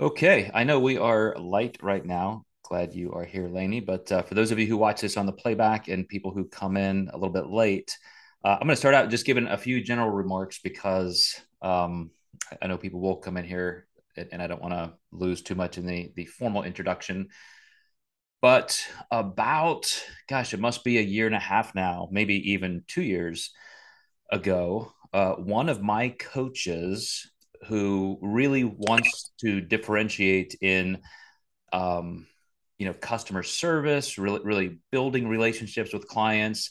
Okay, I know we are light right now. Glad you are here, Lainey. But uh, for those of you who watch this on the playback and people who come in a little bit late, uh, I'm going to start out just giving a few general remarks because um, I know people will come in here and I don't want to lose too much in the, the formal introduction. But about, gosh, it must be a year and a half now, maybe even two years ago, uh, one of my coaches who really wants to differentiate in um, you know customer service really really building relationships with clients.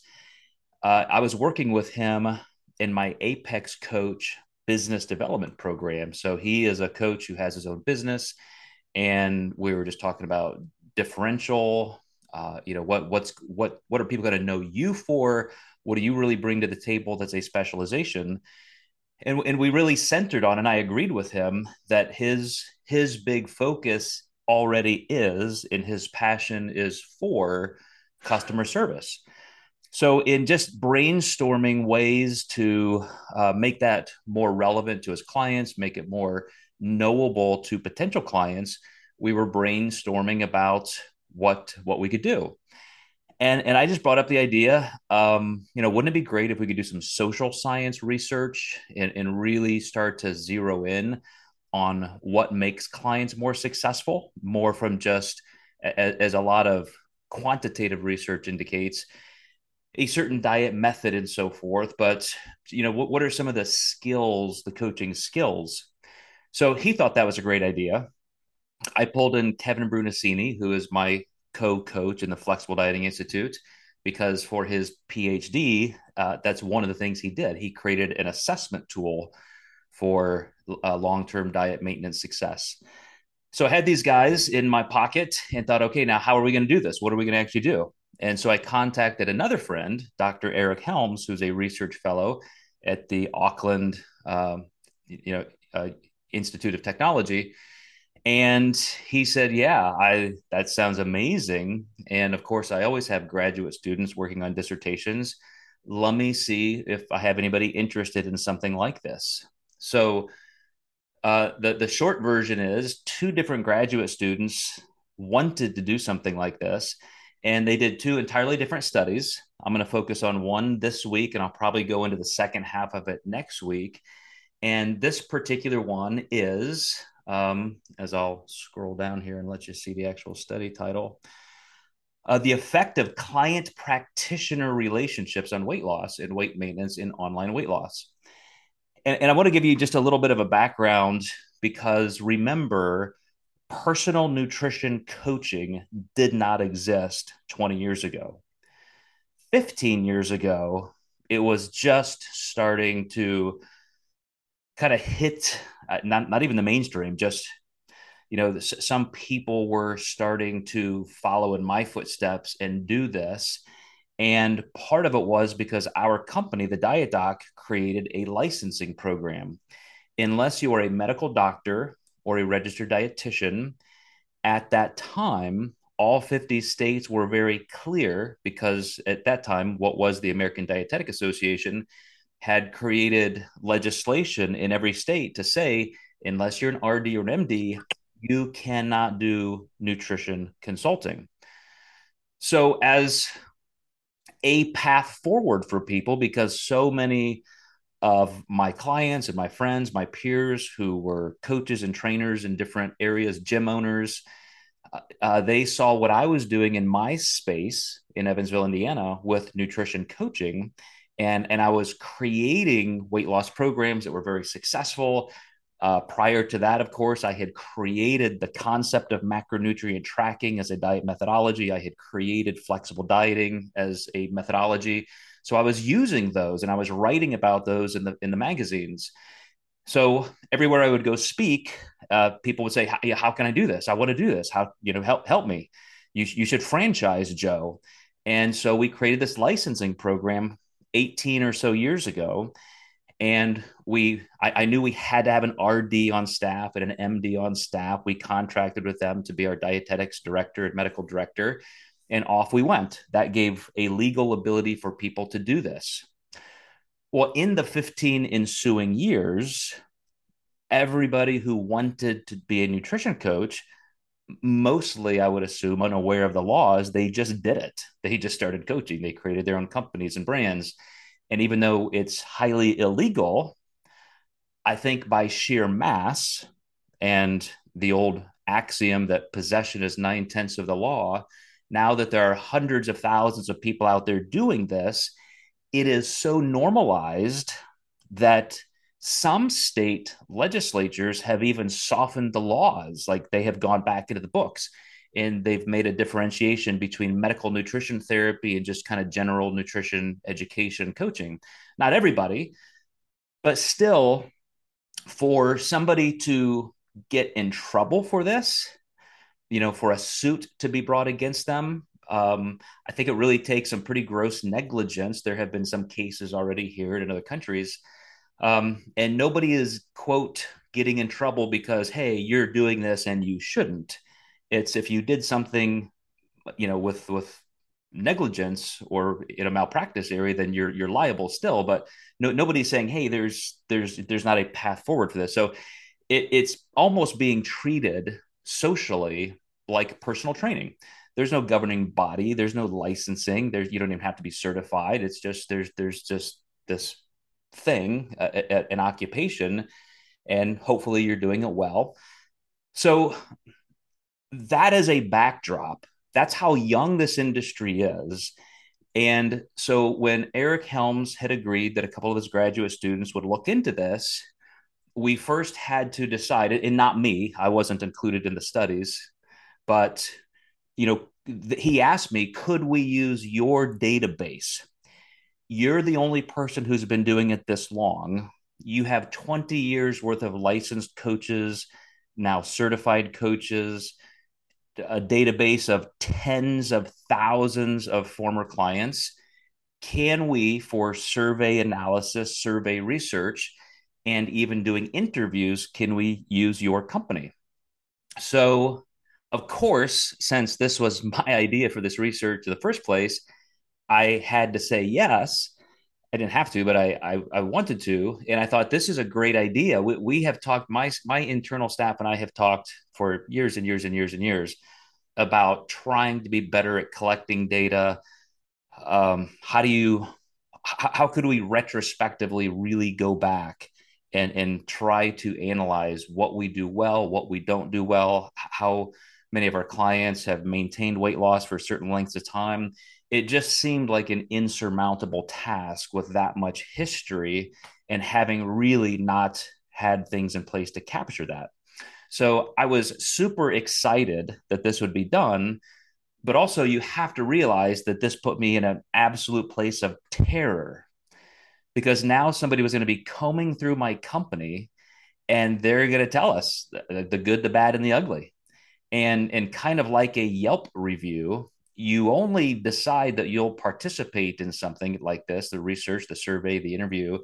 Uh, i was working with him in my apex coach business development program. So he is a coach who has his own business and we were just talking about differential uh, you know what what's what what are people going to know you for? What do you really bring to the table that's a specialization and and we really centered on and I agreed with him that his his big focus already is and his passion is for customer service. So in just brainstorming ways to uh, make that more relevant to his clients, make it more knowable to potential clients, we were brainstorming about what what we could do and and I just brought up the idea. Um, you know, wouldn't it be great if we could do some social science research and, and really start to zero in on what makes clients more successful, more from just as, as a lot of quantitative research indicates a certain diet method and so forth. But you know, what what are some of the skills, the coaching skills? So he thought that was a great idea. I pulled in Kevin Brunacini, who is my co-coach in the Flexible Dieting Institute because for his PhD, uh, that's one of the things he did. He created an assessment tool for uh, long-term diet maintenance success. So I had these guys in my pocket and thought, okay, now how are we going to do this? What are we going to actually do? And so I contacted another friend, Dr. Eric Helms, who's a research fellow at the Auckland, um, you know, uh, Institute of Technology, and he said, "Yeah, I that sounds amazing." And of course, I always have graduate students working on dissertations. Let me see if I have anybody interested in something like this. So, uh, the the short version is two different graduate students wanted to do something like this, and they did two entirely different studies. I'm going to focus on one this week, and I'll probably go into the second half of it next week. And this particular one is um, as I'll scroll down here and let you see the actual study title. Uh, the effect of client practitioner relationships on weight loss and weight maintenance in online weight loss. And, and I want to give you just a little bit of a background because remember, personal nutrition coaching did not exist 20 years ago. 15 years ago, it was just starting to kind of hit uh, not not even the mainstream, just you know, some people were starting to follow in my footsteps and do this. And part of it was because our company, the Diet Doc, created a licensing program. Unless you are a medical doctor or a registered dietitian, at that time, all 50 states were very clear because at that time, what was the American Dietetic Association had created legislation in every state to say unless you're an RD or an MD, you cannot do nutrition consulting. So, as a path forward for people, because so many of my clients and my friends, my peers who were coaches and trainers in different areas, gym owners, uh, uh they saw what I was doing in my space in Evansville, Indiana, with nutrition coaching and and I was creating weight loss programs that were very successful. Uh, prior to that, of course, I had created the concept of macronutrient tracking as a diet methodology. I had created flexible dieting as a methodology. So I was using those and I was writing about those in the in the magazines. So everywhere I would go speak, uh, people would say, how, "How can I do this? I want to do this. How you know help help me? You you should franchise Joe." And so we created this licensing program 18 or so years ago and we I, I, knew we had to have an rd on staff and an md on staff. We contracted with them to be our dietetics director and medical director and off we went. That gave a legal ability for people to do this. Well in the 15 ensuing years everybody who wanted to be a nutrition coach mostly i would assume unaware of the laws they just did it. They just started coaching. They created their own companies and brands. And even though it's highly illegal i think by sheer mass and the old axiom that possession is nine tenths of the law now that there are hundreds of thousands of people out there doing this it is so normalized that some state legislatures have even softened the laws, like they have gone back into the books and they've made a differentiation between medical nutrition therapy and just kind of general nutrition education coaching. Not everybody, but still, for somebody to get in trouble for this, you know, for a suit to be brought against them, um, I think it really takes some pretty gross negligence. There have been some cases already here and in other countries um, and nobody is, quote, getting in trouble because, hey, you're doing this and you shouldn't. It's if you did something, you know, with, with, negligence or in a malpractice area then you're you're liable still. But no, nobody's saying hey there's there's there's not a path forward for this. So it, it's almost being treated socially like personal training. There's no governing body. There's no licensing. There's you don't even have to be certified. It's just there's there's just this thing, uh, an occupation, and hopefully you're doing it well. So that is a backdrop. That's how young this industry is. And so when Eric Helms had agreed that a couple of his graduate students would look into this, we first had to decide, and not me, I wasn't included in the studies, but you know, he asked me, could we use your database? You're the only person who's been doing it this long. You have 20 years worth of licensed coaches, now certified coaches, a database of tens of thousands of former clients. Can we, for survey analysis, survey research, and even doing interviews, can we use your company? So, of course, since this was my idea for this research in the first place, I had to say yes. I didn't have to, but I, I, I wanted to, and I thought this is a great idea. We, we have talked my my internal staff and I have talked for years and years and years and years about trying to be better at collecting data. Um, how do you how could we retrospectively really go back and and try to analyze what we do well, what we don't do well, how many of our clients have maintained weight loss for certain lengths of time it just seemed like an insurmountable task with that much history and having really not had things in place to capture that. So I was super excited that this would be done. But also, you have to realize that this put me in an absolute place of terror because now somebody was going to be combing through my company and they're going to tell us the, good, the bad, and the ugly. And, and kind of like a Yelp review, you only decide that you'll participate in something like this the research, the survey, the interview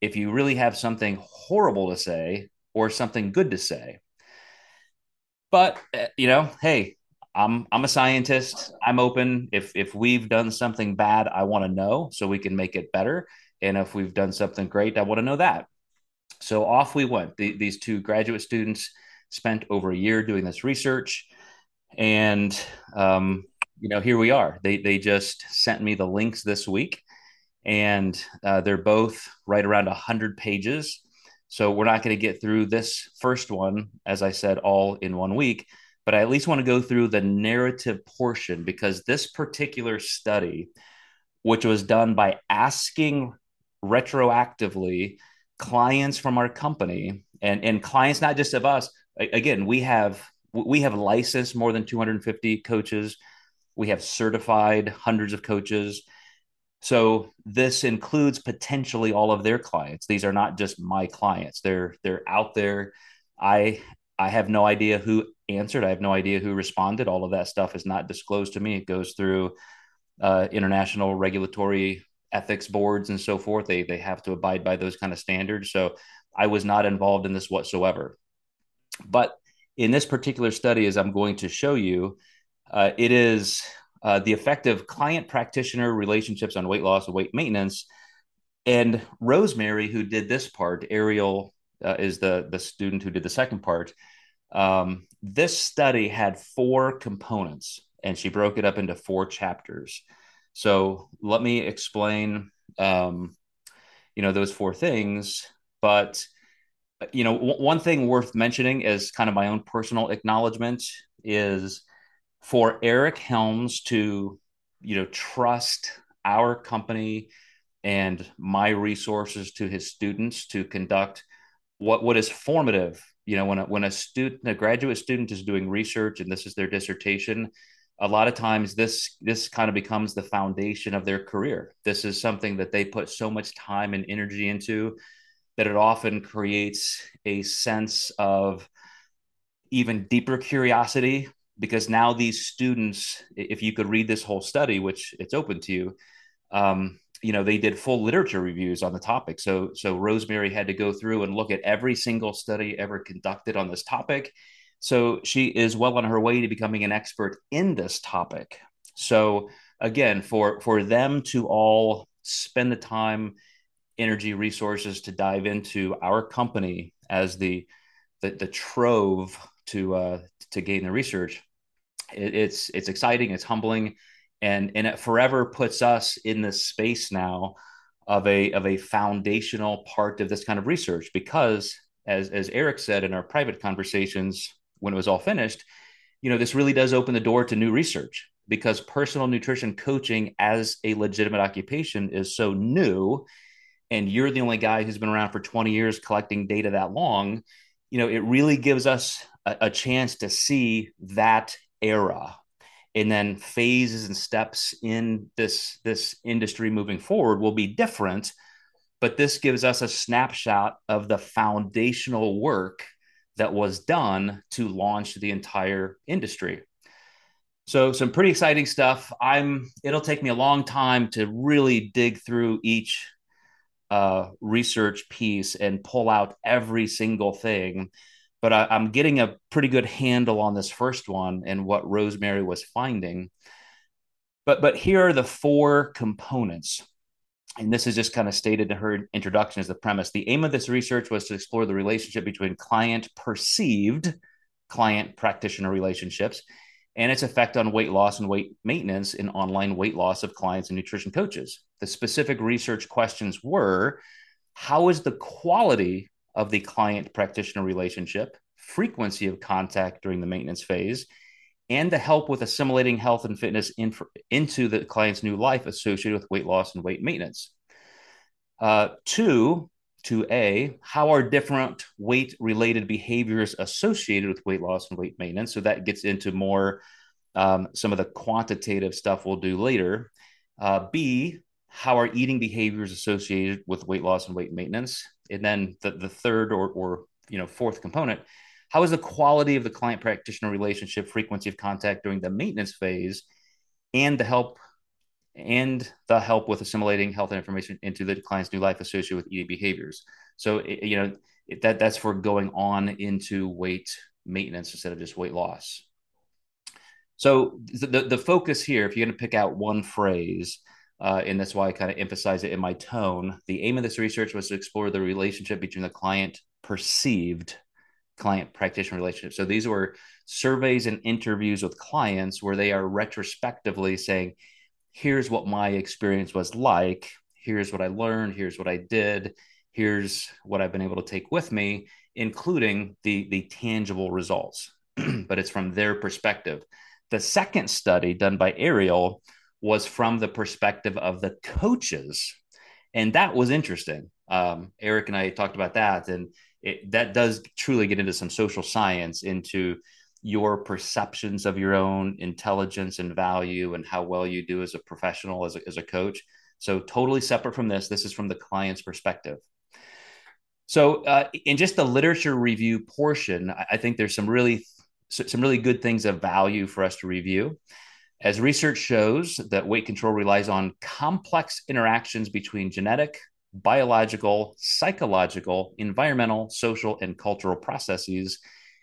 if you really have something horrible to say or something good to say. But, eh, you know, hey, I'm I'm a scientist. I'm open. If if we've done something bad, I want to know so we can make it better. And if we've done something great, I want to know that. So off we went. The, these two graduate students spent over a year doing this research, and um, you know, here we are. They they just sent me the links this week, and uh, they're both right around hundred pages. So we're not going to get through this first one, as I said, all in one week. But I at least want to go through the narrative portion because this particular study, which was done by asking retroactively clients from our company and and clients not just of us again we have we have licensed more than 250 coaches we have certified hundreds of coaches. So this includes potentially all of their clients. These are not just my clients. They're they're out there. I I have no idea who answered. I have no idea who responded. All of that stuff is not disclosed to me. It goes through uh, international regulatory ethics boards and so forth. They they have to abide by those kind of standards. So I was not involved in this whatsoever. But in this particular study, as I'm going to show you, uh, it is uh, the of client practitioner relationships on weight loss and weight maintenance. And Rosemary, who did this part, Ariel uh, is the the student who did the second part. Um, this study had four components, and she broke it up into four chapters. So let me explain, um, you know, those four things. But you know, w- one thing worth mentioning is kind of my own personal acknowledgement is for Eric Helms to, you know, trust our company and my resources to his students to conduct what what is formative. You know when a, when a student a graduate student is doing research and this is their dissertation a lot of times this this kind of becomes the foundation of their career. This is something that they put so much time and energy into that it often creates a sense of even deeper curiosity because now these students if you could read this whole study which it's open to you um, you know they did full literature reviews on the topic. So so rosemary had to go through and look at every single study ever conducted on this topic. So she is well on her way to becoming an expert in this topic. So again for for them to all spend the time energy resources to dive into our company as the the, the trove to uh to gain the research it, it's it's exciting it's humbling and and it forever puts us in this space now of a of a foundational part of this kind of research because as as Eric said in our private conversations when it was all finished you know this really does open the door to new research because personal nutrition coaching as a legitimate occupation is so new and you're the only guy who's been around for 20 years collecting data that long you know it really gives us a, a chance to see that era and then phases and steps in this this industry moving forward will be different but this gives us a snapshot of the foundational work that was done to launch the entire industry. So some pretty exciting stuff. I'm it'll take me a long time to really dig through each uh, research piece and pull out every single thing but I, am getting a pretty good handle on this first one and what Rosemary was finding. But but here are the four components. And this is just kind of stated in her introduction as the premise. The aim of this research was to explore the relationship between client perceived client practitioner relationships and its effect on weight loss and weight maintenance in online weight loss of clients and nutrition coaches. The specific research questions were how is the quality of the client practitioner relationship, frequency of contact during the maintenance phase, and the help with assimilating health and fitness in, into the client's new life associated with weight loss and weight maintenance. Uh, two, to A, how are different weight related behaviors associated with weight loss and weight maintenance? So that gets into more um, some of the quantitative stuff we'll do later. Uh, B, how are eating behaviors associated with weight loss and weight maintenance? And then the, the third or, or you know fourth component, how is the quality of the client practitioner relationship, frequency of contact during the maintenance phase, and the help and the help with assimilating health information into the client's new life associated with eating behaviors. So you know that that's for going on into weight maintenance instead of just weight loss. So the the focus here, if you're going to pick out one phrase, uh, and that's why I kind of emphasize it in my tone. The aim of this research was to explore the relationship between the client perceived client practitioner relationship. So these were surveys and interviews with clients where they are retrospectively saying, here's what my experience was like, here's what I learned, here's what I did, here's what I've been able to take with me, including the the tangible results. but it's from their perspective. The second study done by Ariel was from the perspective of the coaches. And that was interesting. Um, Eric and I talked about that. And it, that does truly get into some social science, into your perceptions of your own intelligence and value and how well you do as a professional, as a, as a coach. So, totally separate from this. This is from the client's perspective. So, uh, in just the literature review portion, I think there's some really some really good things of value for us to review. As research shows that weight control relies on complex interactions between genetic, biological, psychological, environmental, social, and cultural processes,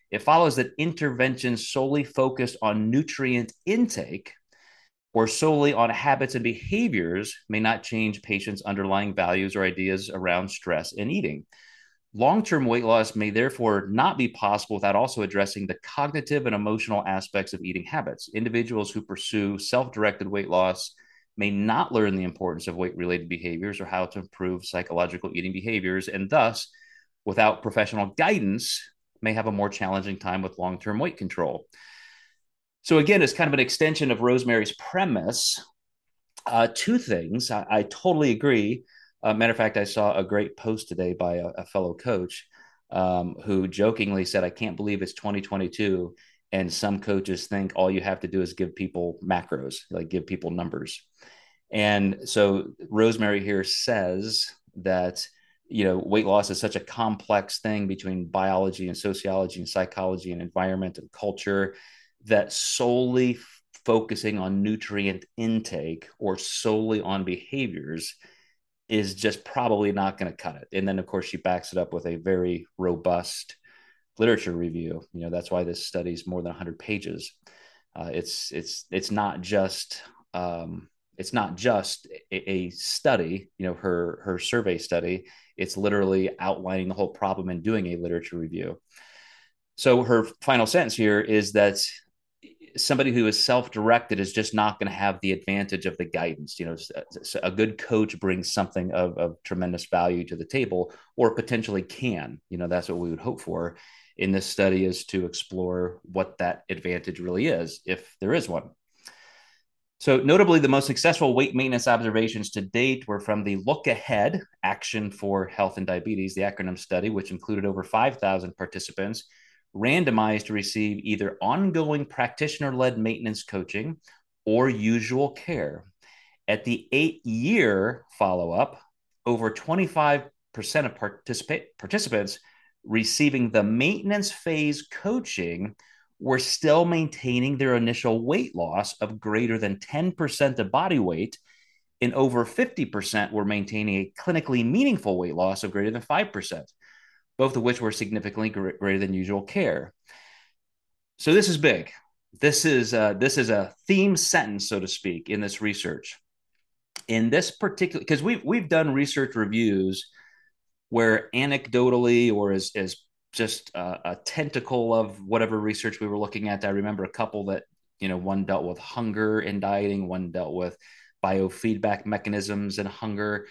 it follows that interventions solely focused on nutrient intake or solely on habits and behaviors may not change patients' underlying values or ideas around stress and eating. Long term weight loss may therefore not be possible without also addressing the cognitive and emotional aspects of eating habits. Individuals who pursue self directed weight loss may not learn the importance of weight related behaviors or how to improve psychological eating behaviors, and thus, without professional guidance, may have a more challenging time with long term weight control. So, again, it's kind of an extension of Rosemary's premise. Uh, two things I, I totally agree uh, matter of fact, I saw a great post today by a, a fellow coach um, who jokingly said, I can't believe it's 2022 and some coaches think all you have to do is give people macros, like give people numbers. And so Rosemary here says that you know weight loss is such a complex thing between biology and sociology and psychology and environment and culture that solely focusing on nutrient intake or solely on behaviors is just probably not going to cut it. And then, of course, she backs it up with a very robust literature review. You know, that's why this study is more than 100 pages. Uh, it's it's it's not just um, it's not just a, a, study. You know, her her survey study. It's literally outlining the whole problem and doing a literature review. So her final sentence here is that somebody who is self-directed is just not going to have the advantage of the guidance you know a good coach brings something of, of tremendous value to the table or potentially can you know that's what we would hope for. In this study is to explore what that advantage really is if there is one. So notably the most successful weight maintenance observations to date were from the look ahead action for health and diabetes the acronym study which included over 5000 participants randomized to receive either ongoing practitioner led maintenance coaching or usual care. At the eight year follow up, over 25% of participants receiving the maintenance phase coaching were still maintaining their initial weight loss of greater than 10% of body weight, and over 50% were maintaining a clinically meaningful weight loss of greater than 5% both of which were significantly greater than usual care. So this is big. This is uh, this is a theme sentence, so to speak, in this research. In this particular, because we've we've done research reviews where anecdotally or as as just a, a tentacle of whatever research we were looking at. I remember a couple that you know one dealt with hunger and dieting, one dealt with biofeedback mechanisms and hunger,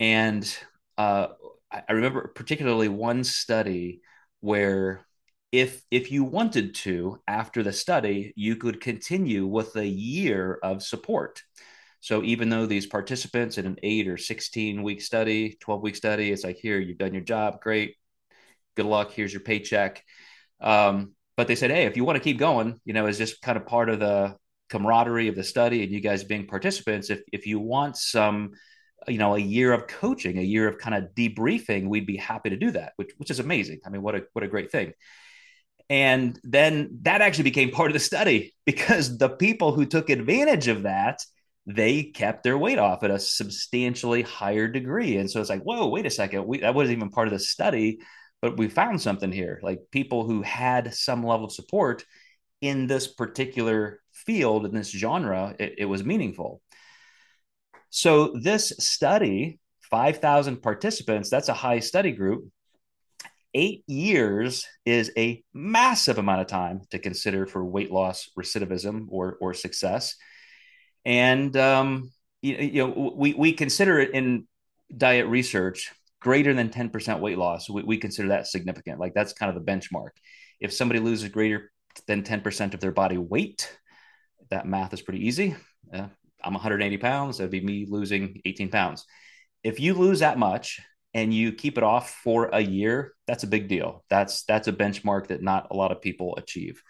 and uh, I remember particularly one study where if if you wanted to after the study you could continue with a year of support. So even though these participants in an 8 or 16 week study 12 week study it's like here you've done your job. Great. Good luck. Here's your paycheck. Um, but they said hey if you want to keep going you know it's just kind of part of the camaraderie of the study and you guys being participants if if you want some you know a year of coaching a year of kind of debriefing we'd be happy to do that which which is amazing. I mean what a what a great thing. And then that actually became part of the study because the people who took advantage of that they kept their weight off at a substantially higher degree. And so it's like whoa wait a second. We, that wasn't even part of the study but we found something here. Like people who had some level of support in this particular field in this genre it, it was meaningful so this study, 5,000 participants, that's a high study group. Eight years is a massive amount of time to consider for weight loss recidivism or, or success. And, um, you, you know, we, we consider it in diet research greater than 10% weight loss. We, we consider that significant. Like that's kind of the benchmark. If somebody loses greater than 10% of their body weight, that math is pretty easy. Uh, I'm 180 pounds. That'd be me losing 18 pounds. If you lose that much and you keep it off for a year, that's a big deal. That's that's a benchmark that not a lot of people achieve.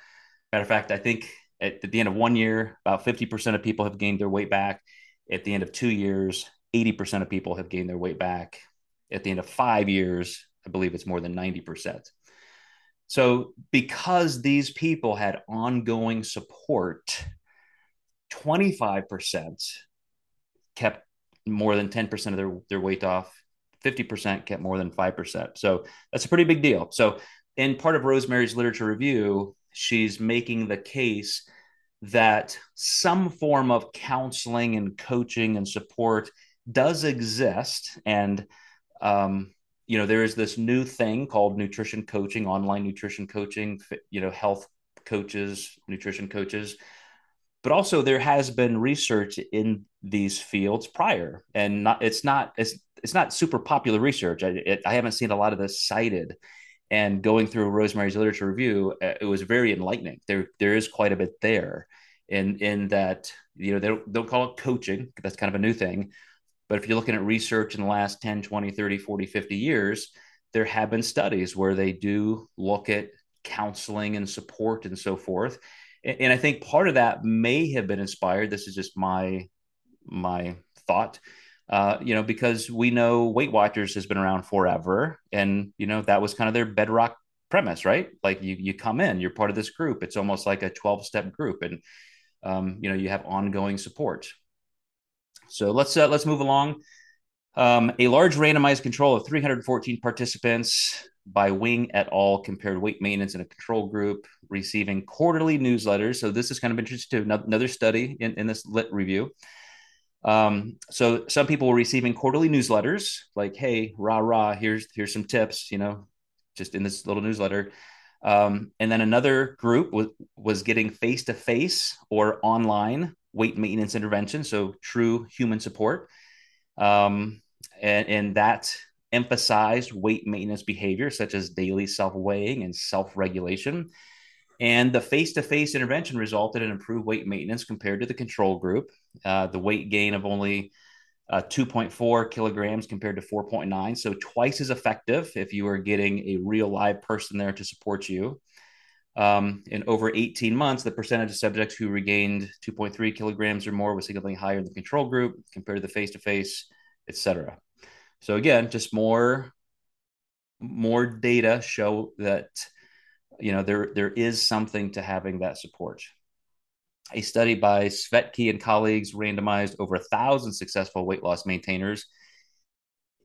Matter of fact, I think at, at the end of one year, about 50% of people have gained their weight back. At the end of two years, 80% of people have gained their weight back. At the end of five years, I believe it's more than 90%. So, because these people had ongoing support 25% kept more than 10% of their, their weight off. 50% kept more than 5%. So that's a pretty big deal. So, in part of Rosemary's literature review, she's making the case that some form of counseling and coaching and support does exist. And um, you know, there is this new thing called nutrition coaching, online nutrition coaching, you know, health coaches, nutrition coaches. But also there has been research in these fields prior and not, it's not, it's, it's not super popular research. I, it, I haven't seen a lot of this cited and going through Rosemary's literature review, uh, it was very enlightening. There, there is quite a bit there in, in that, you know, they don't, don't call it coaching. That's kind of a new thing, but if you're looking at research in the last 10, 20, 30, 40, 50 years, there have been studies where they do look at counseling and support and so forth. And, I think part of that may have been inspired. This is just my my thought. Uh, you know, because we know Weight Watchers has been around forever, and you know that was kind of their bedrock premise, right? Like you you come in, you're part of this group. It's almost like a 12 step group, and um, you know you have ongoing support. So let's uh, let's move along. Um, a large randomized control of 314 participants by Wing et al. compared weight maintenance in a control group receiving quarterly newsletters. So this is kind of interesting to another study in, in this lit review. Um, so some people were receiving quarterly newsletters like, hey, rah, rah, here's, here's some tips, you know, just in this little newsletter. Um, and then another group was, was getting face-to-face or online weight maintenance intervention, so true human support. Um, and, and that emphasized weight maintenance behavior, such as daily self weighing and self regulation. And the face to face intervention resulted in improved weight maintenance compared to the control group. Uh, the weight gain of only uh, 2.4 kilograms compared to 4.9. So, twice as effective if you are getting a real live person there to support you. Um, in over 18 months, the percentage of subjects who regained 2.3 kilograms or more was significantly higher in the control group compared to the face to face, et cetera. So again, just more more data show that you know there there is something to having that support. A study by Svetkey and colleagues randomized over a thousand successful weight loss maintainers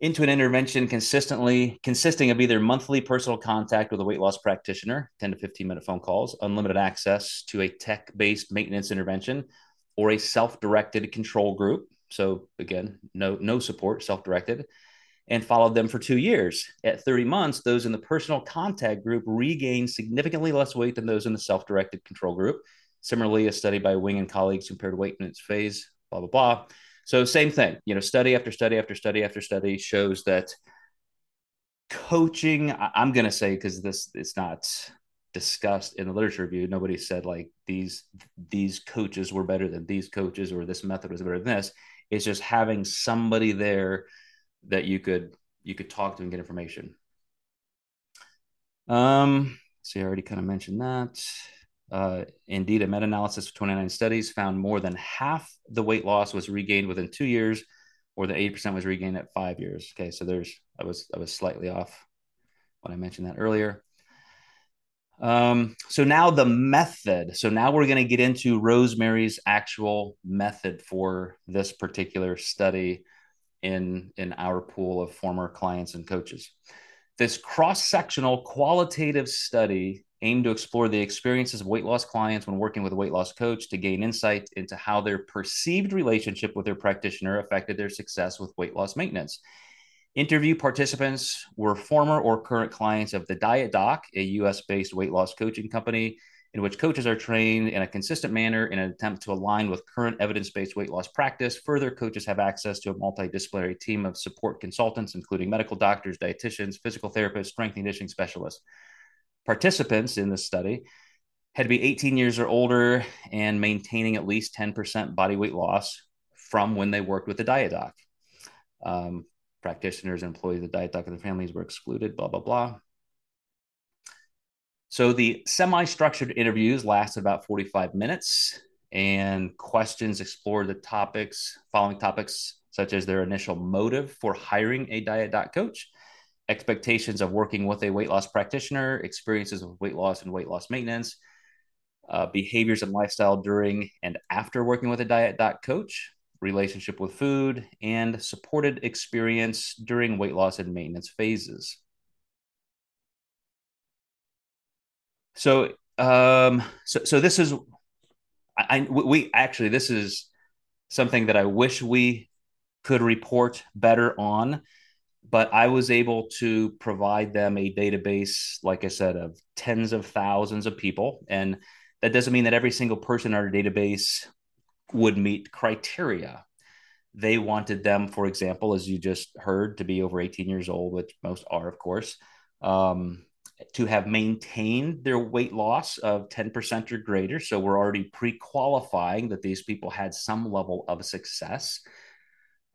into an intervention consistently consisting of either monthly personal contact with a weight loss practitioner 10 to 15 minute phone calls unlimited access to a tech-based maintenance intervention or a self-directed control group so again no no support self-directed and followed them for two years at 30 months those in the personal contact group regained significantly less weight than those in the self-directed control group similarly a study by wing and colleagues compared weight in its phase blah blah blah so same thing, you know, study after study after study after study shows that coaching. I'm going to say because this it's not discussed in the literature review. Nobody said like these these coaches were better than these coaches or this method was better than this. It's just having somebody there that you could you could talk to and get information. Um, see, I already kind of mentioned that. Uh, indeed, a meta analysis of 29 studies found more than half the weight loss was regained within two years, or the 80% was regained at five years. Okay, so there's I was I was slightly off when I mentioned that earlier. Um, so now the method. So now we're going to get into Rosemary's actual method for this particular study in in our pool of former clients and coaches. This cross-sectional qualitative study aimed to explore the experiences of weight loss clients when working with a weight loss coach to gain insight into how their perceived relationship with their practitioner affected their success with weight loss maintenance. Interview participants were former or current clients of the Diet Doc, a US based weight loss coaching company in which coaches are trained in a consistent manner in an attempt to align with current evidence based weight loss practice. Further, coaches have access to a multidisciplinary team of support consultants, including medical doctors, dietitians, physical therapists, strength and conditioning specialists participants in this study had to be 18 years or older and maintaining at least 10% body weight loss from when they worked with the diet doc. Um, practitioners employees of the diet doc and their families were excluded, blah, blah, blah. So the semi structured interviews lasted about 45 minutes, and questions explored the topics, following topics such as their initial motive for hiring a diet doc coach, expectations of working with a weight loss practitioner, experiences of weight loss and weight loss maintenance, uh, behaviors and lifestyle during and after working with a diet doc coach, relationship with food, and supported experience during weight loss and maintenance phases. So, um, so, so this is, I, we actually this is something that I wish we could report better on but I was able to provide them a database, like I said, of tens of thousands of people. And that doesn't mean that every single person in our database would meet criteria. They wanted them, for example, as you just heard, to be over 18 years old, which most are, of course, um, to have maintained their weight loss of 10% or greater. So we're already pre qualifying that these people had some level of success.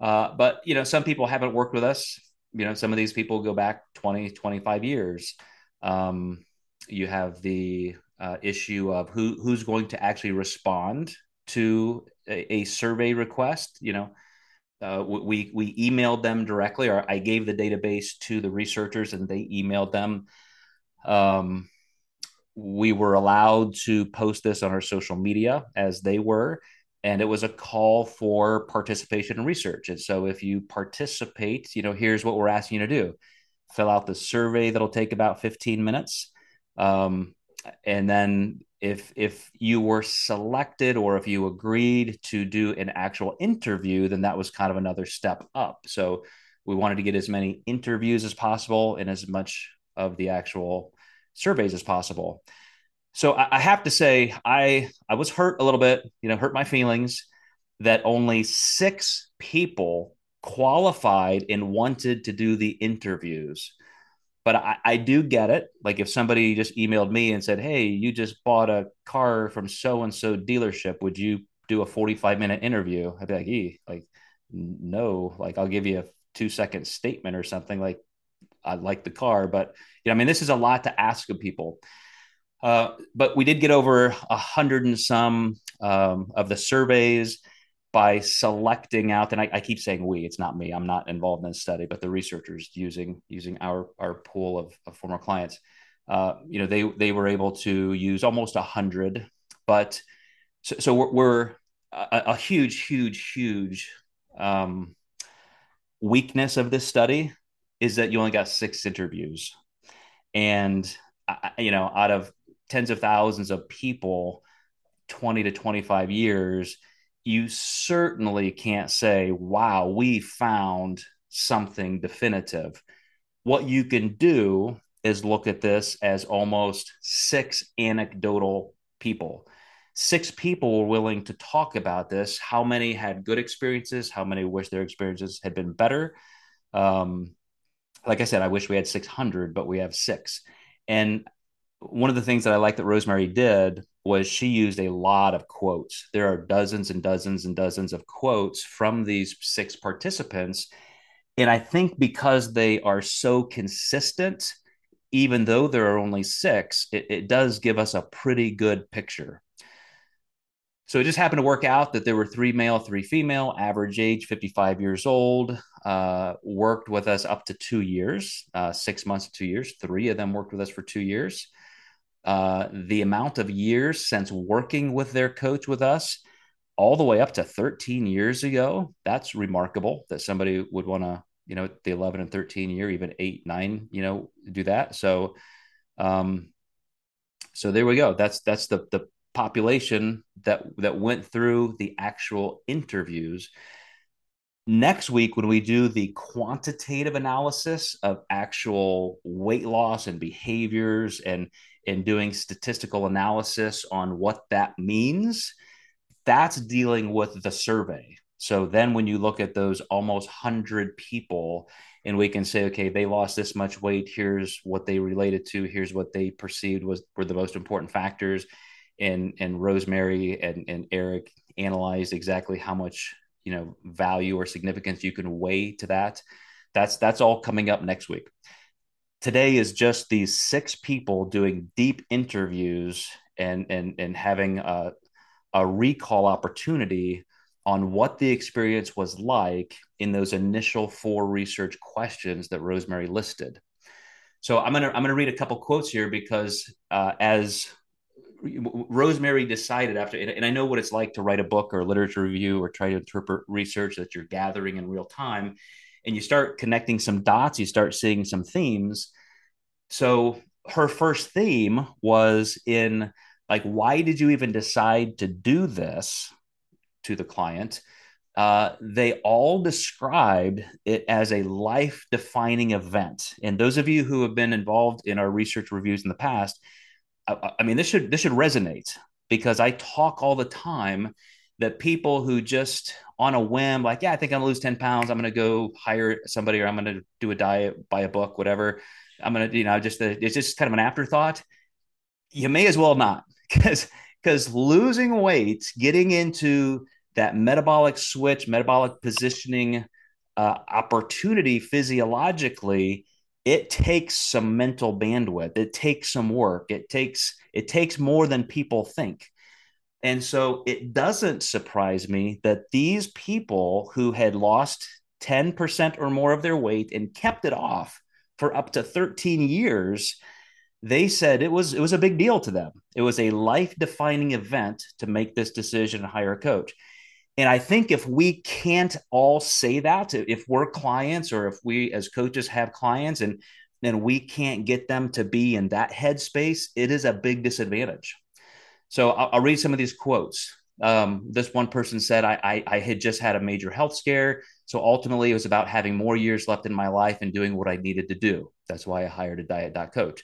Uh, but, you know, some people haven't worked with us. You know, some of these people go back 20, 25 years. Um, you have the uh, issue of who who's going to actually respond to a, a survey request. You know, uh, we we emailed them directly, or I gave the database to the researchers, and they emailed them. Um, we were allowed to post this on our social media as they were, and it was a call for participation and research. And so, if you participate, you know, here's what we're asking you to do: fill out the survey that'll take about 15 minutes. Um, and then if if you were selected or if you agreed to do an actual interview then that was kind of another step up so we wanted to get as many interviews as possible and as much of the actual surveys as possible so I, I have to say i i was hurt a little bit you know hurt my feelings that only six people qualified and wanted to do the interviews but I, I, do get it. Like if somebody just emailed me and said, "Hey, you just bought a car from so and so dealership. Would you do a forty-five minute interview?" I'd be like, "E, like, no. Like, I'll give you a two-second statement or something. Like, I like the car, but you know, I mean, this is a lot to ask of people." Uh, but we did get over a hundred and some um, of the surveys by selecting out, and I, I, keep saying we, it's not me, I'm not involved in this study, but the researchers using using our our pool of, of former clients, uh, you know, they they were able to use almost a hundred, but so, so we're, we're a, a, huge, huge, huge um, weakness of this study is that you only got six interviews, and you know, out of tens of thousands of people, twenty to twenty five years you certainly can't say, wow, we found something definitive. What you can do is look at this as almost six anecdotal people. Six people were willing to talk about this. How many had good experiences? How many wish their experiences had been better? Um, like I said, I wish we had 600, but we have six. And one of the things that I like that Rosemary did was she used a lot of quotes. There are dozens and dozens and dozens of quotes from these six participants. And I think because they are so consistent, even though there are only six, it, it does give us a pretty good picture. So it just happened to work out that there were three male, three female, average age 55 years old, uh, worked with us up to two years, uh, six months to two years. Three of them worked with us for two years. Uh, the amount of years since working with their coach with us, all the way up to 13 years ago. That's remarkable that somebody would want to, you know, the 11 and 13 year, even eight, nine, you know, do that. So, um, so there we go. That's that's the the population that that went through the actual interviews. Next week when we do the quantitative analysis of actual weight loss and behaviors and and doing statistical analysis on what that means that's dealing with the survey. So then when you look at those almost 100 people and we can say okay they lost this much weight here's what they related to here's what they perceived was were the most important factors and and rosemary and, and eric analyzed exactly how much you know value or significance you can weigh to that that's that's all coming up next week today is just these six people doing deep interviews and and and having a, a recall opportunity on what the experience was like in those initial four research questions that Rosemary listed. So I'm gonna I'm gonna read a couple quotes here because uh, as Rosemary decided after, and I know what it's like to write a book or a literature review or try to interpret research that you're gathering in real time, and you start connecting some dots, you start seeing some themes. So her first theme was in like, why did you even decide to do this to the client? uh, they all described it as a life defining event. And those of you who have been involved in our research reviews in the past, I, I mean, this should this should resonate because I talk all the time that people who just on a whim, like, yeah, I think I'm gonna lose 10 pounds, I'm gonna go hire somebody or I'm gonna do a diet, buy a book, whatever. I'm gonna, you know, just it's just kind of an afterthought. You may as well not because because losing weight, getting into that metabolic switch, metabolic positioning uh, opportunity physiologically, it takes some mental bandwidth. It takes some work. It takes it takes more than people think. And so it doesn't surprise me that these people who had lost 10% or more of their weight and kept it off for up to 13 years, they said it was it was a big deal to them. It was a life-defining event to make this decision and hire a coach. And I think if we can't all say that, if we're clients or if we as coaches have clients and then we can't get them to be in that headspace, it is a big disadvantage. So I'll, I'll read some of these quotes. Um, this one person said, I, I, I had just had a major health scare. So ultimately, it was about having more years left in my life and doing what I needed to do. That's why I hired a diet coach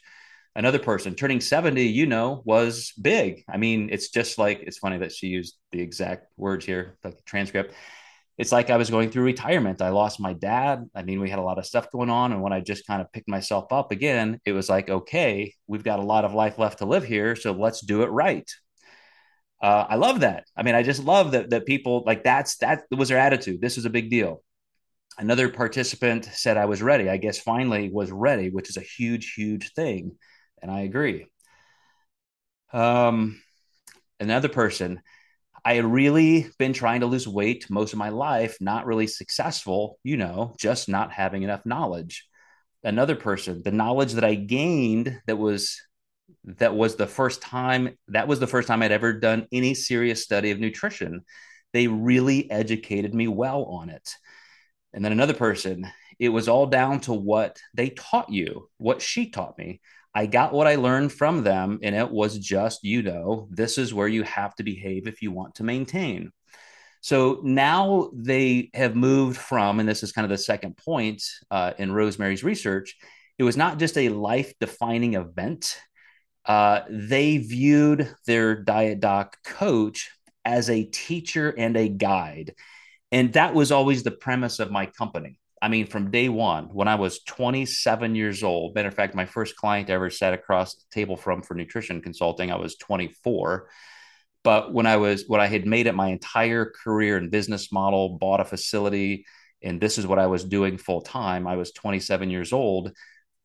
another person. Turning 70 you know was big. I mean it's just like it's funny that she used the exact words here the transcript. It's like i was going through retirement. I lost my dad. I mean we had a lot of stuff going on and when i just kind of picked myself up again it was like okay we've got a lot of life left to live here so let's do it right. Uh, i love that. I mean i just love that that people like that's that was their attitude. This was a big deal. Another participant said i was ready. I guess finally was ready which is a huge huge thing and I agree. Um, another person, I had really been trying to lose weight most of my life, not really successful, you know, just not having enough knowledge. Another person, the knowledge that I gained that was that was the first time that was the first time I'd ever done any serious study of nutrition. They really educated me well on it. And then another person, it was all down to what they taught you, what she taught me. I got what I learned from them, and it was just, you know, this is where you have to behave if you want to maintain. So now they have moved from, and this is kind of the second point uh, in Rosemary's research, it was not just a life defining event. Uh, they viewed their diet doc coach as a teacher and a guide. And that was always the premise of my company. I mean, from day one, when I was 27 years old, matter of fact, my first client ever sat across the table from for nutrition consulting, I was 24. But when I was, what I had made it my entire career and business model, bought a facility, and this is what I was doing full time, I was 27 years old.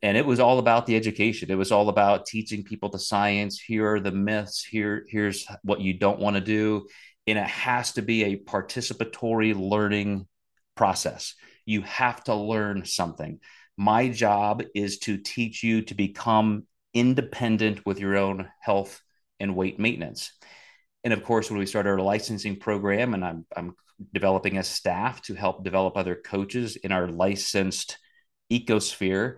And it was all about the education. It was all about teaching people the science. Here are the myths. Here, here's what you don't want to do. And it has to be a participatory learning process you have to learn something. My job is to teach you to become independent with your own health and weight maintenance. And of course, when we started our licensing program, and I'm, I'm developing a staff to help develop other coaches in our licensed ecosphere,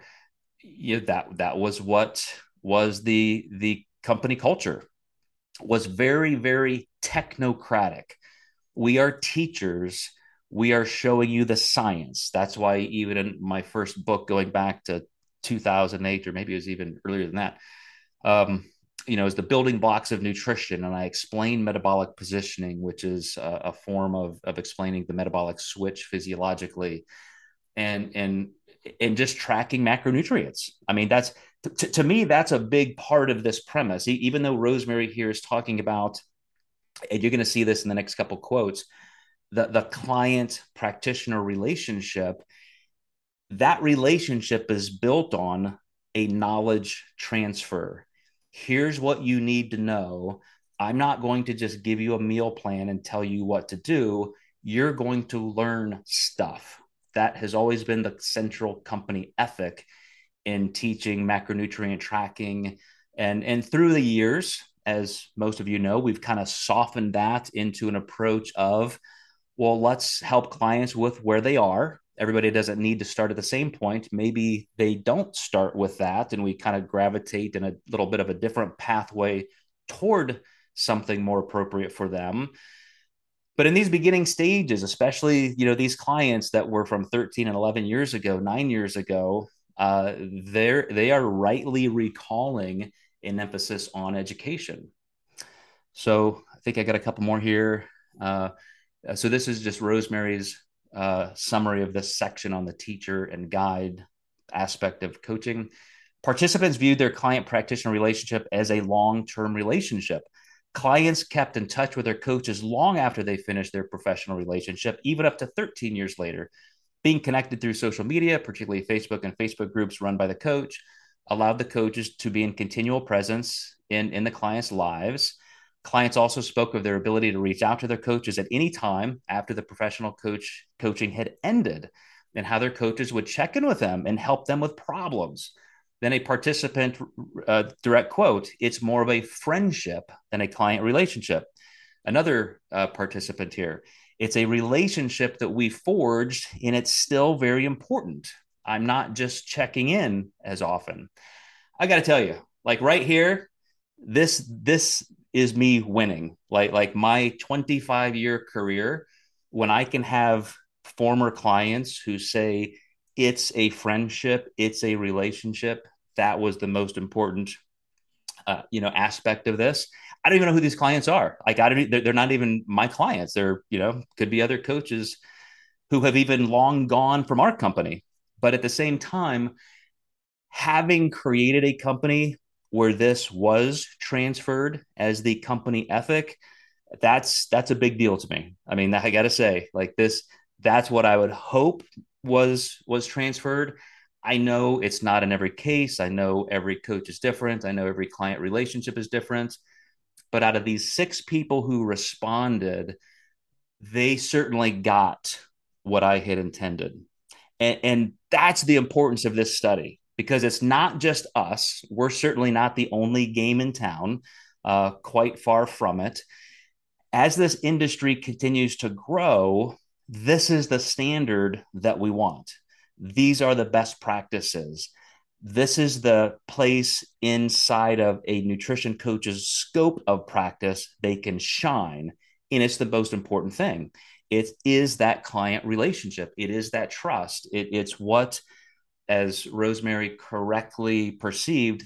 you know, that that was what was the the company culture was very very technocratic. We are teachers we are showing you the science. That's why even in my first book, going back to 2008, or maybe it was even earlier than that, um, you know, is the building blocks of nutrition, and I explain metabolic positioning, which is a, a form of of explaining the metabolic switch physiologically, and and and just tracking macronutrients. I mean, that's to, to me, that's a big part of this premise. Even though Rosemary here is talking about, and you're going to see this in the next couple quotes the, the client practitioner relationship, that relationship is built on a knowledge transfer. Here's what you need to know. I'm not going to just give you a meal plan and tell you what to do. You're going to learn stuff. That has always been the central company ethic in teaching macronutrient tracking. And, and through the years, as most of you know, we've kind of softened that into an approach of well, let's help clients with where they are. Everybody doesn't need to start at the same point. Maybe they don't start with that, and we kind of gravitate in a little bit of a different pathway toward something more appropriate for them. but in these beginning stages especially you know these clients that were from 13 and 11 years ago nine years ago uh, they're they are rightly recalling an emphasis on education so i think i got a couple more here uh, so this is just rosemary's uh, summary of this section on the teacher and guide aspect of coaching participants viewed their client practitioner relationship as a long-term relationship Clients kept in touch with their coaches long after they finished their professional relationship, even up to 13 years later. Being connected through social media, particularly Facebook and Facebook groups run by the coach, allowed the coaches to be in continual presence in, in the clients' lives. Clients also spoke of their ability to reach out to their coaches at any time after the professional coach coaching had ended and how their coaches would check in with them and help them with problems. Then a participant uh, direct quote it's more of a friendship than a client relationship. Another uh, participant here it's a relationship that we forged and it's still very important. I'm not just checking in as often. I got to tell you like right here this this is me winning. Like like my 25 year career when i can have former clients who say it's a friendship it's a relationship that was the most important uh, you know aspect of this. I don't even know who these clients are. Like i don't they're, they're not even my clients. They're you know could be other coaches who have even long gone from our company. But at the same time having created a company where this was transferred as the company ethic that's that's a big deal to me i mean i gotta say like this that's what i would hope was was transferred I know it's not in every case. I know every coach is different. I know every client relationship is different. But out of these six people who responded, they certainly got what I had intended. And, and that's the importance of this study because it's not just us. We're certainly not the only game in town, uh, quite far from it. As this industry continues to grow, this is the standard that we want these are the best practices. This is the place inside of a nutrition coach's scope of practice they can shine. And it's the most important thing. It is that client relationship, it is that trust. It, it's what, as Rosemary correctly perceived,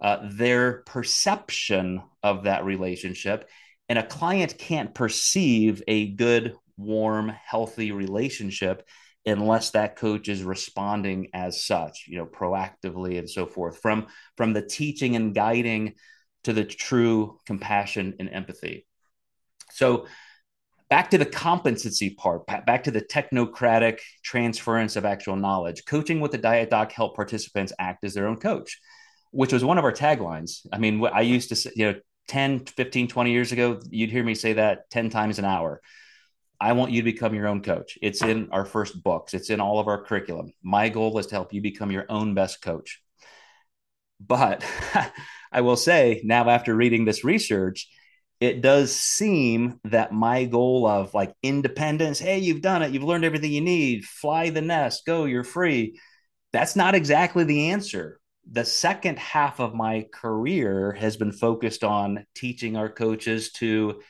uh, their perception of that relationship. And a client can't perceive a good, warm, healthy relationship unless that coach is responding as such you know proactively and so forth from from the teaching and guiding to the true compassion and empathy so back to the competency part back to the technocratic transference of actual knowledge coaching with the diet doc help participants act as their own coach which was one of our taglines i mean i used to say you know 10 15 20 years ago you'd hear me say that 10 times an hour I want you to become your own coach. It's in our first books, it's in all of our curriculum. My goal is to help you become your own best coach. But I will say now, after reading this research, it does seem that my goal of like independence hey, you've done it, you've learned everything you need, fly the nest, go, you're free. That's not exactly the answer. The second half of my career has been focused on teaching our coaches to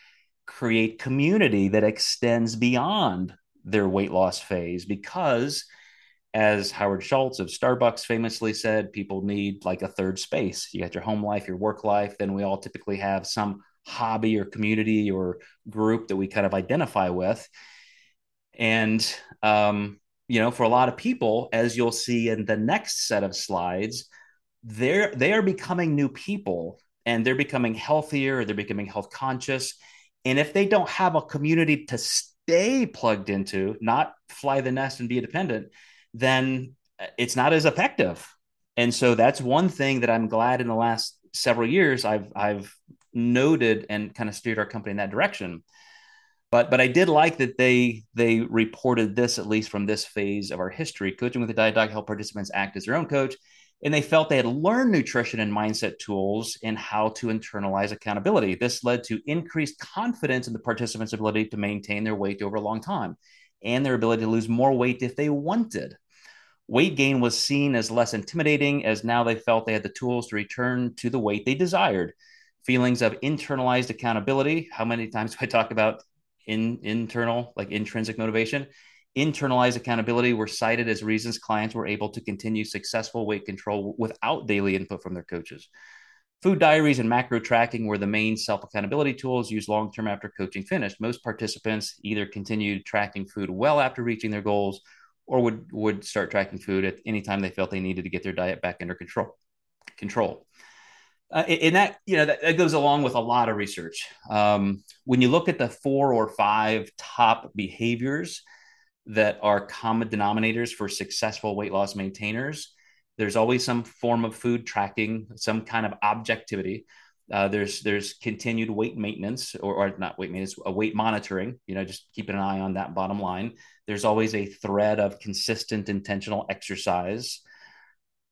create community that extends beyond their weight loss phase because as Howard Schultz of Starbucks famously said, people need like a third space. You got your home life, your work life. Then we all typically have some hobby or community or group that we kind of identify with. And, um, you know, for a lot of people, as you'll see in the next set of slides, they're they are becoming new people and they're becoming healthier, they're becoming health conscious, and if they don't have a community to stay plugged into, not fly the nest and be dependent, then it's not as effective. And so that's one thing that I'm glad in the last several years I've I've noted and kind of steered our company in that direction. But but I did like that they they reported this at least from this phase of our history. Coaching with the Diet Doc help participants act as their own coach and they felt they had learned nutrition and mindset tools and how to internalize accountability. This led to increased confidence in the participants' ability to maintain their weight over a long time and their ability to lose more weight if they wanted. Weight gain was seen as less intimidating as now they felt they had the tools to return to the weight they desired. Feelings of internalized accountability. How many times do I talk about in internal, like intrinsic motivation. Internalized accountability were cited as reasons clients were able to continue successful weight control without daily input from their coaches. Food diaries and macro tracking were the main self accountability tools used long term after coaching finished. Most participants either continued tracking food well after reaching their goals or would, would start tracking food at any time they felt they needed to get their diet back under control. Control. Uh, and that you know that, that, goes along with a lot of research. Um, when you look at the four or five top behaviors that are common denominators for successful weight loss maintainers, there's always some form of food tracking, some kind of objectivity. Uh, there's there's continued weight maintenance or, or not weight maintenance, a weight monitoring. You know, just keeping an eye on that bottom line. There's always a thread of consistent intentional exercise.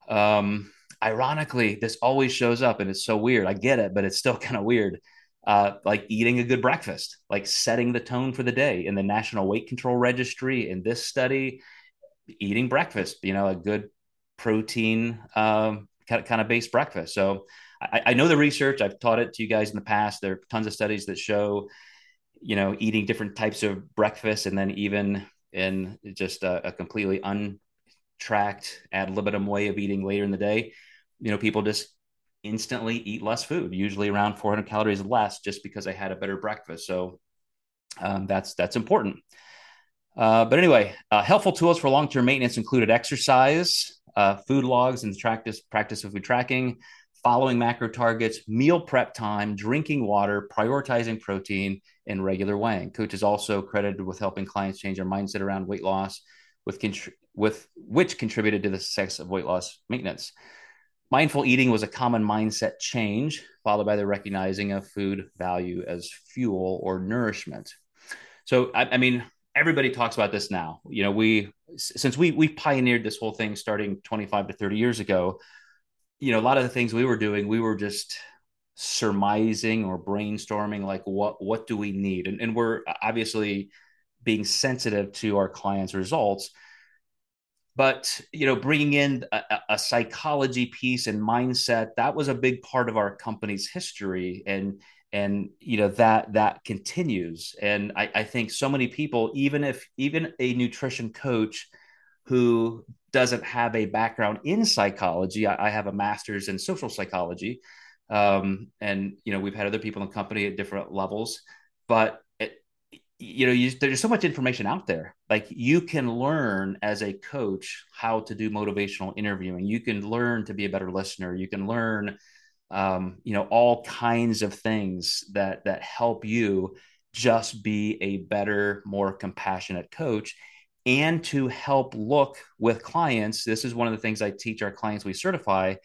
Um, ironically, this always shows up, and it's so weird. I get it, but it's still kind of weird. Uh, like eating a good breakfast, like setting the tone for the day. In the National Weight Control Registry, in this study, eating breakfast, you know, a good protein um, kind, of, based breakfast. So I, I, know the research. I've taught it to you guys in the past. There are tons of studies that show, you know, eating different types of breakfast and then even in just a, a completely untracked ad libitum way of eating later in the day, you know, people just instantly eat less food, usually around 400 calories less, just because they had a better breakfast. So um, that's that's important. Uh, but anyway, uh, helpful tools for long-term maintenance included exercise, uh, food logs and practice practice of food tracking, following macro targets, meal prep time, drinking water, prioritizing protein, and regular weighing. Coach is also credited with helping clients change their mindset around weight loss, with with which contributed to the success of weight loss maintenance. Mindful eating was a common mindset change, followed by the recognizing of food value as fuel or nourishment. So, I, I mean, everybody talks about this now. You know, we since we we pioneered this whole thing starting 25 to 30 years ago, you know, a lot of the things we were doing, we were just surmising or brainstorming like what what do we need? And and we're obviously being sensitive to our clients' results. But you know, bringing in a, a psychology piece and mindset that was a big part of our company's history, and and you know that that continues. And I, I think so many people even if even a nutrition coach who doesn't have a background in psychology I, I have a master's in social psychology um, and you know we've had other people in the company at different levels but you know you, there's so much information out there like you can learn as a coach how to do motivational interviewing you can learn to be a better listener you can learn um, you know, all kinds of things that that help you just be a better, more compassionate coach. And to help look with clients, this is one of the things I teach our clients we certify.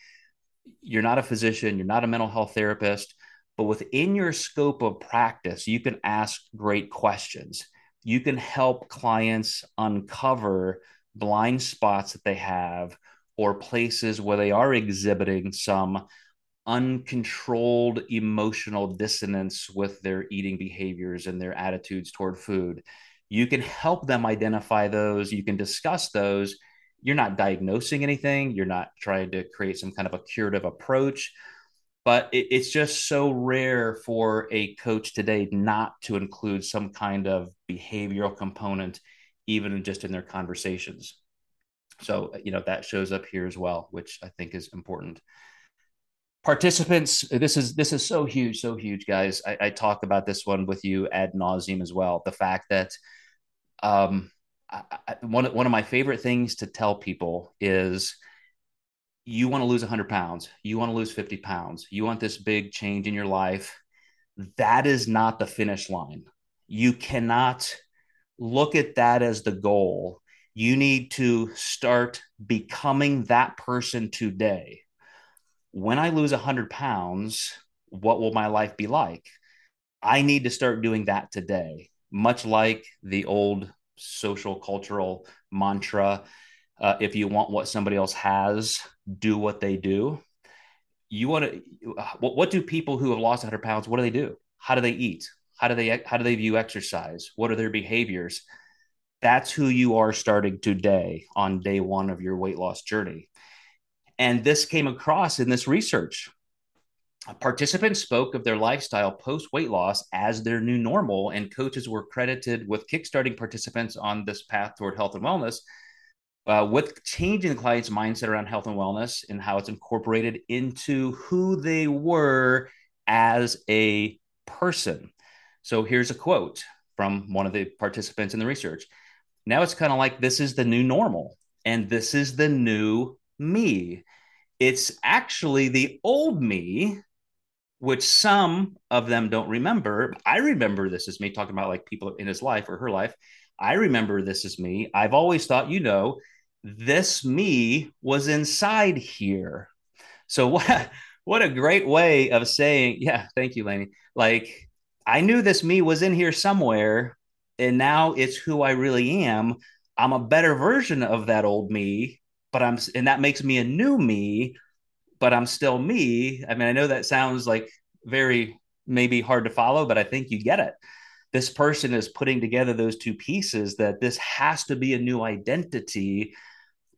You're not a physician, you're not a mental health therapist, but within your scope of practice, you can ask great questions. You can help clients uncover blind spots that they have or places where they are exhibiting some uncontrolled emotional dissonance with their eating behaviors and their attitudes toward food. You can help them identify those, you can discuss those. You're not diagnosing anything, you're not trying to create some kind of a curative approach. But it, it's just so rare for a coach today not to include some kind of behavioral component, even just in their conversations. So, you know, that shows up here as well, which I think is important. Participants this is this is so huge so huge guys. I, I, talk about this one with you ad nauseum as well. The fact that um I, I, one, one of my favorite things to tell people is you want to lose 100 pounds you want to lose 50 pounds you want this big change in your life that is not the finish line. You cannot look at that as the goal. You need to start becoming that person today. When I lose 100 pounds, what will my life be like? I need to start doing that today, much like the old social cultural mantra uh, if you want what somebody else has, do what they do. You want to, what, what do people who have lost 100 pounds, what do they do? How do they eat? How do they, how do they view exercise? What are their behaviors? That's who you are starting today on day one of your weight loss journey. And this came across in this research. participants spoke of their lifestyle post weight loss as their new normal, and coaches were credited with kickstarting participants on this path toward health and wellness. Uh, with changing the client's mindset around health and wellness and how it's incorporated into who they were as a person. So here's a quote from one of the participants in the research. Now it's kind of like this is the new normal and this is the new me. It's actually the old me which some of them don't remember. I remember this as me talking about like people in his life or her life. I remember this is me. I've always thought, you know, this me was inside here. So what what a great way of saying, yeah, thank you, Laney. Like I knew this me was in here somewhere, and now it's who I really am. I'm a better version of that old me, but I'm and that makes me a new me but I'm still me. I mean, I know that sounds like very maybe hard to follow, but I think you get it. This person is putting together those two pieces that this has to be a new identity,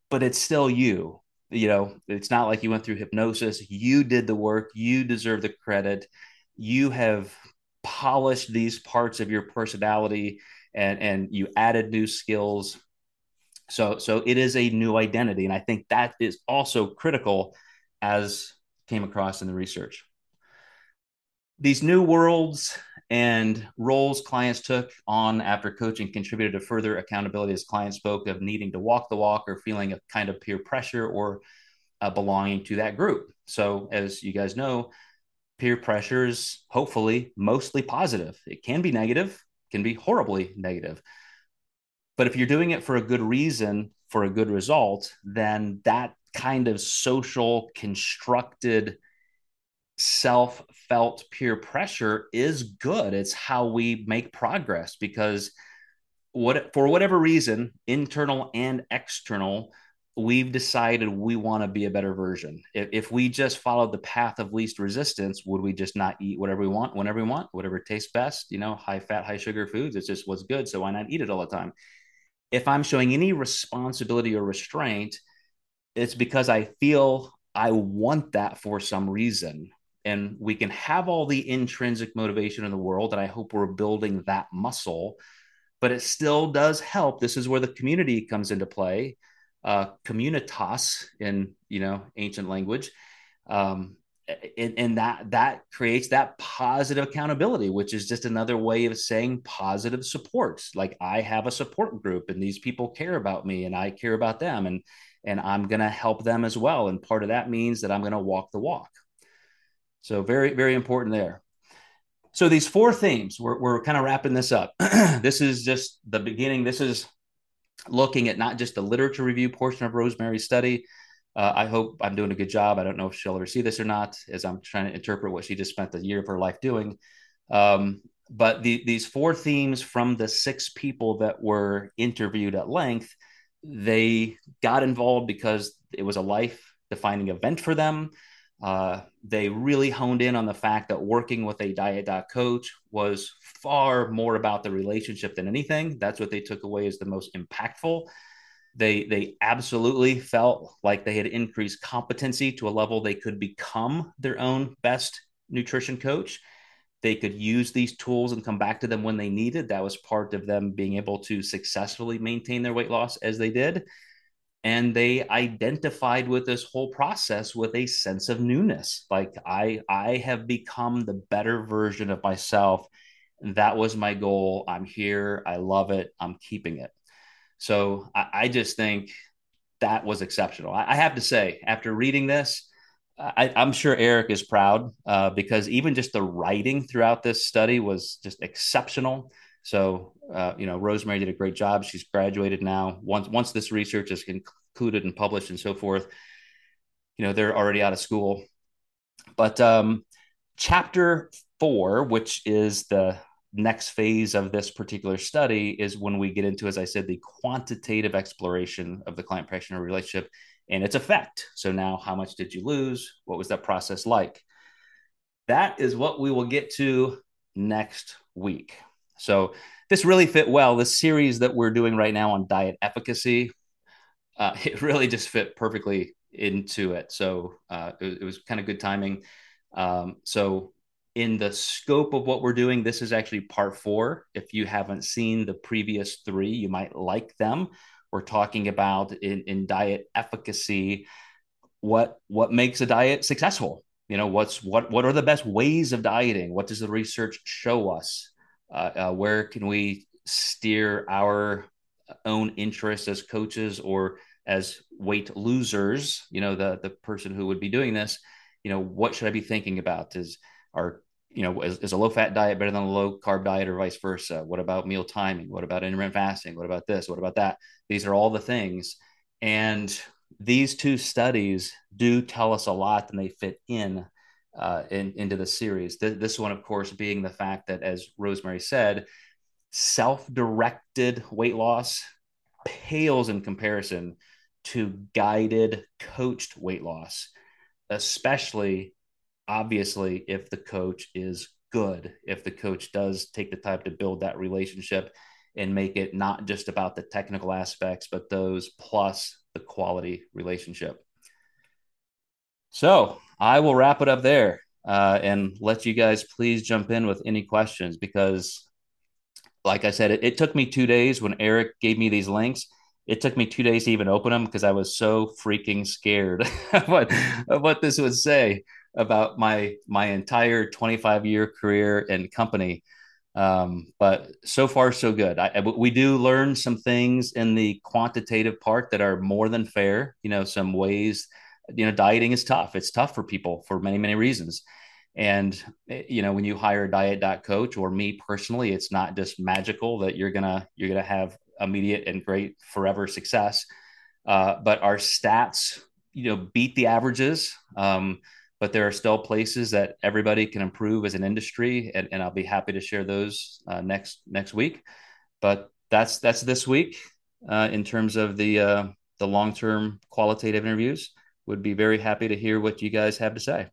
but it's still you. You know, it's not like you went through hypnosis. You did the work, you deserve the credit. You have polished these parts of your personality and and you added new skills so so it is a new identity and i think that is also critical as came across in the research. These new worlds and roles clients took on after coaching contributed to further accountability as clients spoke of needing to walk the walk or feeling a kind of peer pressure or uh, belonging to that group. So, as you guys know, peer pressure is hopefully mostly positive. It can be negative, can be horribly negative. But if you're doing it for a good reason, for a good result, then that kind of social constructed self felt peer pressure is good. It's how we make progress because what for whatever reason, internal and external, we've decided we want to be a better version. If, if we just followed the path of least resistance, would we just not eat whatever we want, whenever we want, whatever tastes best? You know, high fat, high sugar foods. It's just what's good. So why not eat it all the time? If I'm showing any responsibility or restraint, it's because I feel I want that for some reason. And we can have all the intrinsic motivation in the world. And I hope we're building that muscle, but it still does help. This is where the community comes into play. Uh, communitas in you know ancient language um, and, and, that that creates that positive accountability which is just another way of saying positive support like i have a support group and these people care about me and i care about them and and I'm going to help them as well. And part of that means that I'm going to walk the walk. So, very, very important there. So, these four themes, we're, we're kind of wrapping this up. this is just the beginning. This is looking at not just the literature review portion of Rosemary's study. Uh, I hope I'm doing a good job. I don't know if she'll ever see this or not, as I'm trying to interpret what she just spent the year of her life doing. Um, but the, these four themes from the six people that were interviewed at length they got involved because it was a life defining event for them. Uh, they really honed in on the fact that working with a diet coach was far more about the relationship than anything. That's what they took away as the most impactful. They they absolutely felt like they had increased competency to a level they could become their own best nutrition coach they could use these tools and come back to them when they needed. That was part of them being able to successfully maintain their weight loss as they did. And they identified with this whole process with a sense of newness. Like I, I have become the better version of myself. That was my goal. I'm here. I love it. I'm keeping it. So I, I just think that was exceptional. I, I have to say, after reading this, I, am sure Eric is proud uh, because even just the writing throughout this study was just exceptional. So, uh, you know, Rosemary did a great job. She's graduated now. Once once this research is concluded and published and so forth, you know, they're already out of school. But um, chapter four, which is the next phase of this particular study, is when we get into, as I said, the quantitative exploration of the client practitioner relationship and its effect. So now, how much did you lose? What was that process like? That is what we will get to next week. So this really fit well. The series that we're doing right now on diet efficacy, uh, it really just fit perfectly into it. So uh, it, it, was kind of good timing. Um, so, in the scope of what we're doing, this is actually part four. If you haven't seen the previous three, you might like them. We're talking about in, in diet efficacy, what what makes a diet successful. You know, what's what what are the best ways of dieting? What does the research show us? Uh, uh, where can we steer our own interests as coaches or as weight losers? You know, the the person who would be doing this you know, what should I be thinking about? Is are you know, is, is a low fat diet better than a low carb diet or vice versa? What about meal timing? What about intermittent fasting? What about this? What about that? These are all the things. And these two studies do tell us a lot and they fit in, uh, in into the series. Th- this one, of course, being the fact that, as Rosemary said, self directed weight loss pales in comparison to guided, coached weight loss especially obviously if the coach is good, if the coach does take the time to build that relationship and make it not just about the technical aspects, but those plus the quality relationship. So I will wrap it up there uh, and let you guys please jump in with any questions because, like I said, it, it took me two days when Eric gave me these links it took me two days to even open them because I was so freaking scared of what of what this would say about my my entire 25 year career and company. Um, but so far so good. I, we do learn some things in the quantitative part that are more than fair. You know, some ways. You know, dieting is tough. It's tough for people for many many reasons. And eh, you know, when you hire a diet coach or me personally, it's not just magical that you're gonna you're gonna have immediate and great forever success. Uh, but our stats, you know, beat the averages. Um, but there are still places that everybody can improve as an industry, and, and I'll be happy to share those uh, next next week. But that's that's this week uh, in terms of the uh, the long term qualitative interviews. Would be very happy to hear what you guys have to say.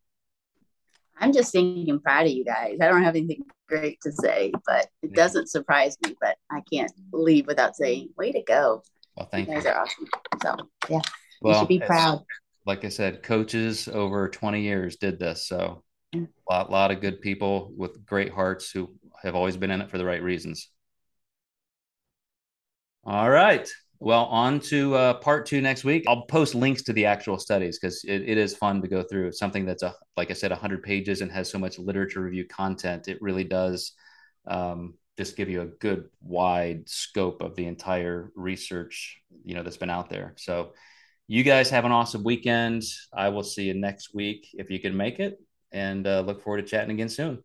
I'm just thinking proud of you guys. I don't have anything great to say, but it doesn't surprise me. But I can't leave without saying, "Way to go!" Well, thank you. You guys are awesome. So yeah, well, you should be proud. Like I said, coaches over 20 years did this, so a lot, lot of good people with great hearts who have always been in it for the right reasons. All right. Well, on to uh, part two next week. I'll post links to the actual studies because it, it is fun to go through. Something that's a like I said, 100 pages and has so much literature review content. It really does um, just give you a good wide scope of the entire research you know that's been out there. So, you guys have an awesome weekend. I will see you next week if you can make it, and uh, look forward to chatting again soon.